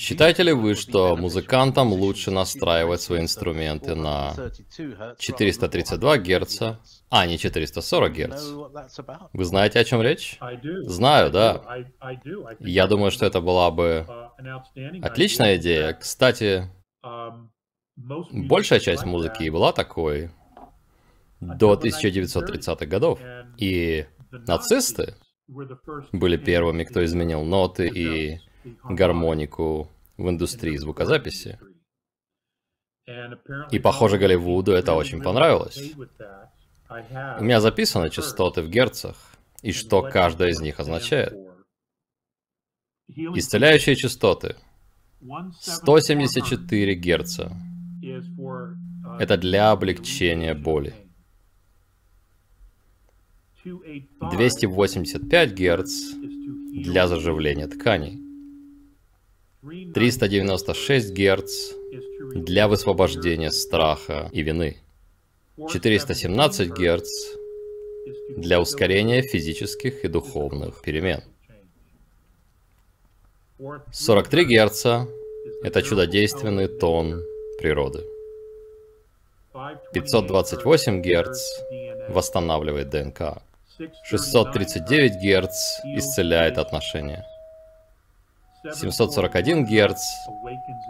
Считаете ли вы, что музыкантам лучше настраивать свои инструменты на 432 Гц, а не 440 Гц? Вы знаете, о чем речь? Знаю, да. Я думаю, что это была бы отличная идея. Кстати, большая часть музыки была такой до 1930-х годов. И нацисты были первыми, кто изменил ноты и гармонику в индустрии звукозаписи. И, похоже, Голливуду это очень понравилось. У меня записаны частоты в герцах, и что каждая из них означает. Исцеляющие частоты. 174 герца. Это для облегчения боли. 285 герц для заживления тканей. 396 Гц для высвобождения страха и вины. 417 Гц для ускорения физических и духовных перемен. 43 Гц – это чудодейственный тон природы. 528 Гц восстанавливает ДНК. 639 Гц исцеляет отношения. 741 Гц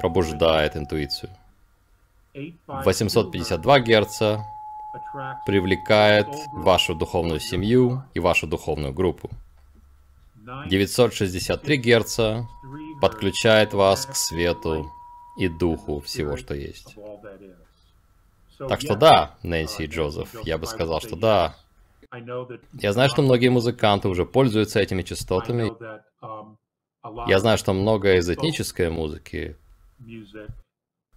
пробуждает интуицию. 852 Гц привлекает вашу духовную семью и вашу духовную группу. 963 Гц подключает вас к свету и духу всего, что есть. Так что да, Нэнси и Джозеф, я бы сказал, что да. Я знаю, что многие музыканты уже пользуются этими частотами. Я знаю, что много из этнической музыки,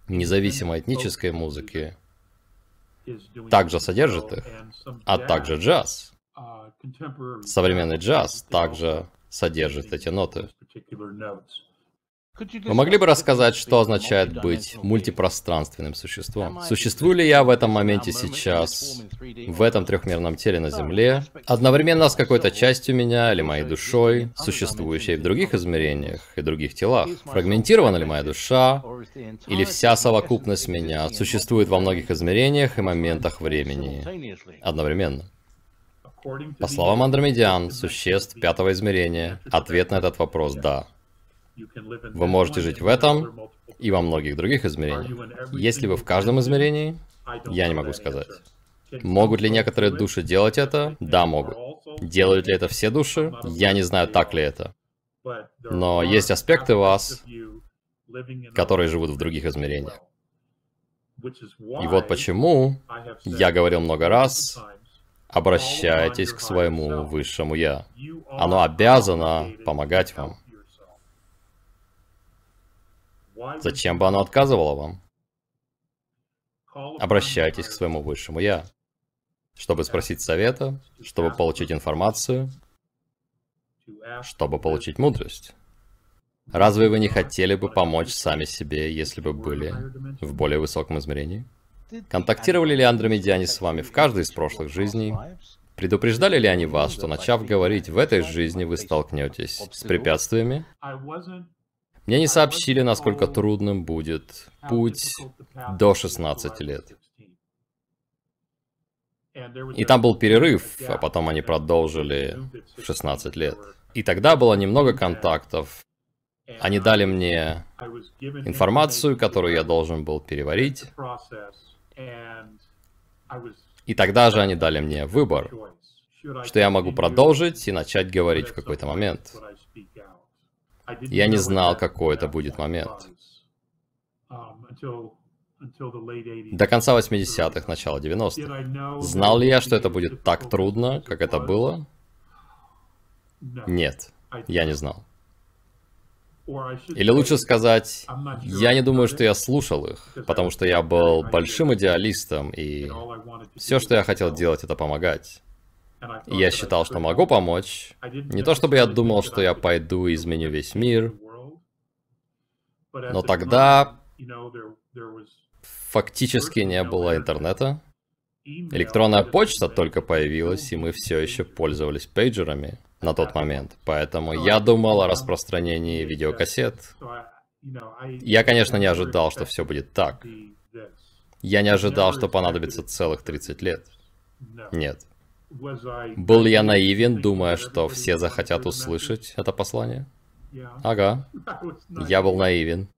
независимо этнической музыки, также содержит их, а также джаз. Современный джаз также содержит эти ноты. Вы могли бы рассказать, что означает быть мультипространственным существом? Существую ли я в этом моменте сейчас, в этом трехмерном теле на Земле, одновременно с какой-то частью меня или моей душой, существующей в других измерениях и других телах? Фрагментирована ли моя душа, или вся совокупность меня существует во многих измерениях и моментах времени одновременно? По словам Андромедиан, существ пятого измерения, ответ на этот вопрос – да. Вы можете жить в этом и во многих других измерениях. Если вы в каждом измерении, я не могу сказать. Могут ли некоторые души делать это? Да, могут. Делают ли это все души? Я не знаю, так ли это. Но есть аспекты вас, которые живут в других измерениях. И вот почему я говорил много раз, обращайтесь к своему высшему Я. Оно обязано помогать вам. Зачем бы оно отказывало вам? Обращайтесь к своему высшему Я, чтобы спросить совета, чтобы получить информацию, чтобы получить мудрость. Разве вы не хотели бы помочь сами себе, если бы были в более высоком измерении? Контактировали ли андромедиане с вами в каждой из прошлых жизней? Предупреждали ли они вас, что начав говорить в этой жизни, вы столкнетесь с препятствиями? Мне не сообщили, насколько трудным будет путь до 16 лет. И там был перерыв, а потом они продолжили в 16 лет. И тогда было немного контактов. Они дали мне информацию, которую я должен был переварить. И тогда же они дали мне выбор, что я могу продолжить и начать говорить в какой-то момент. Я не знал, какой это будет момент. До конца 80-х, начала 90-х. Знал ли я, что это будет так трудно, как это было? Нет, я не знал. Или лучше сказать, я не думаю, что я слушал их, потому что я был большим идеалистом, и все, что я хотел делать, это помогать. Я считал, что могу помочь. Не то чтобы я думал, что я пойду и изменю весь мир, но тогда фактически не было интернета. Электронная почта только появилась, и мы все еще пользовались пейджерами на тот момент. Поэтому я думал о распространении видеокассет. Я, конечно, не ожидал, что все будет так. Я не ожидал, что понадобится целых 30 лет. Нет. Был ли я наивен, думая, что все захотят услышать это послание? Ага. Я был наивен.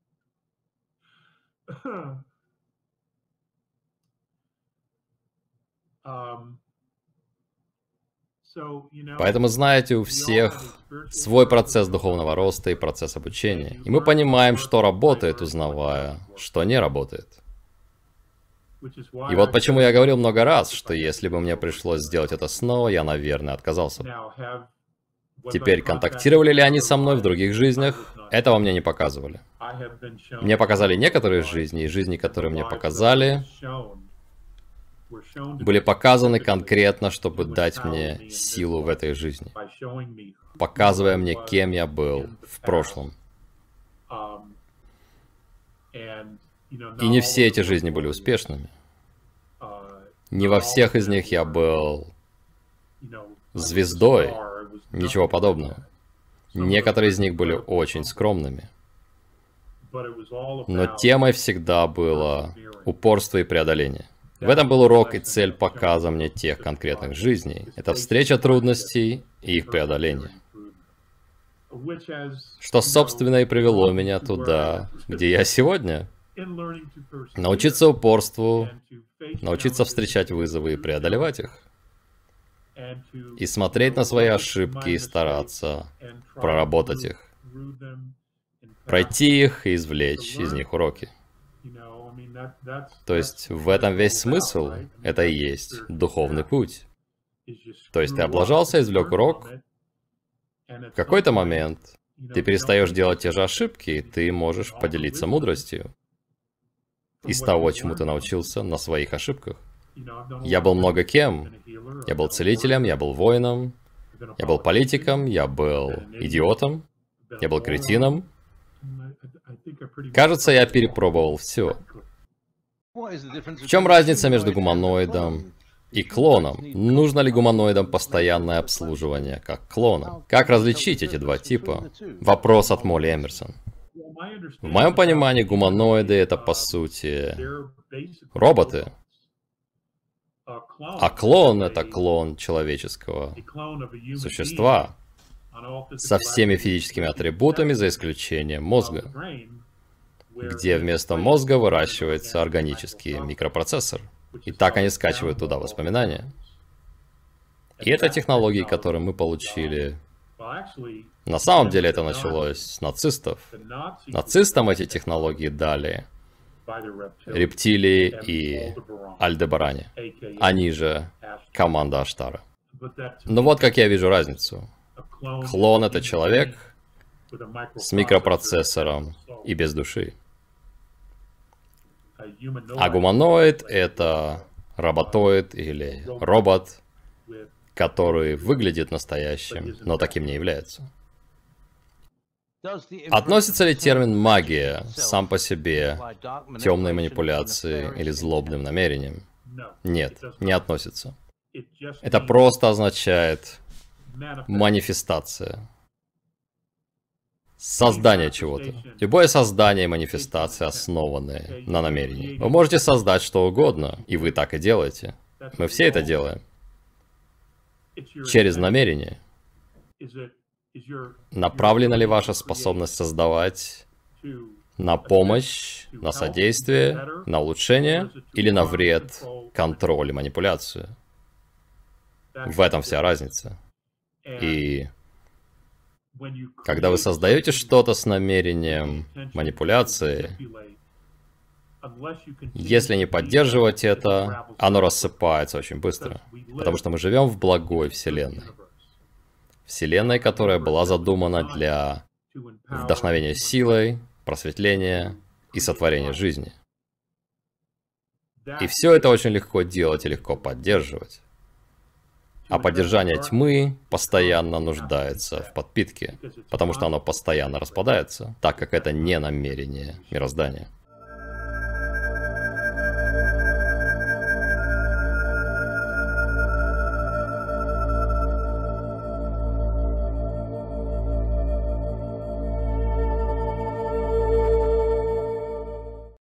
Поэтому, знаете, у всех свой процесс духовного роста и процесс обучения. И мы понимаем, что работает, узнавая, что не работает. И вот почему я говорил много раз, что если бы мне пришлось сделать это снова, я, наверное, отказался бы. Теперь, контактировали ли они со мной в других жизнях? Этого мне не показывали. Мне показали некоторые жизни, и жизни, которые мне показали, были показаны конкретно, чтобы дать мне силу в этой жизни, показывая мне, кем я был в прошлом. И не все эти жизни были успешными. Не во всех из них я был звездой, ничего подобного. Некоторые из них были очень скромными. Но темой всегда было упорство и преодоление. В этом был урок и цель показа мне тех конкретных жизней. Это встреча трудностей и их преодоление. Что, собственно, и привело меня туда, где я сегодня. Научиться упорству, научиться встречать вызовы и преодолевать их. И смотреть на свои ошибки и стараться проработать их. Пройти их и извлечь из них уроки. То есть в этом весь смысл, это и есть духовный путь. То есть ты облажался, извлек урок, в какой-то момент ты перестаешь делать те же ошибки, и ты можешь поделиться мудростью из того, чему ты научился на своих ошибках. Я был много кем. Я был целителем, я был воином, я был политиком, я был идиотом, я был кретином. Кажется, я перепробовал все. В чем разница между гуманоидом и клоном? Нужно ли гуманоидам постоянное обслуживание, как клонам? Как различить эти два типа? Вопрос от Молли Эмерсон. В моем понимании гуманоиды это по сути роботы. А клон это клон человеческого существа со всеми физическими атрибутами за исключением мозга где вместо мозга выращивается органический микропроцессор. И так они скачивают туда воспоминания. И это технологии, которые мы получили. На самом деле это началось с нацистов. Нацистам эти технологии дали рептилии и Альдебаране. Они же команда Аштара. Но вот как я вижу разницу. Клон это человек с микропроцессором и без души. А гуманоид — это роботоид или робот, который выглядит настоящим, но таким не является. Относится ли термин «магия» сам по себе темной манипуляции или злобным намерением? Нет, не относится. Это просто означает манифестация. Создание чего-то. Любое создание и манифестация основаны на намерении. Вы можете создать что угодно, и вы так и делаете. Мы все это делаем. Через намерение. Направлена ли ваша способность создавать на помощь, на содействие, на улучшение или на вред, контроль и манипуляцию? В этом вся разница. И когда вы создаете что-то с намерением манипуляции, если не поддерживать это, оно рассыпается очень быстро. Потому что мы живем в благой вселенной. Вселенной, которая была задумана для вдохновения силой, просветления и сотворения жизни. И все это очень легко делать и легко поддерживать. А поддержание тьмы постоянно нуждается в подпитке, потому что оно постоянно распадается, так как это не намерение мироздания.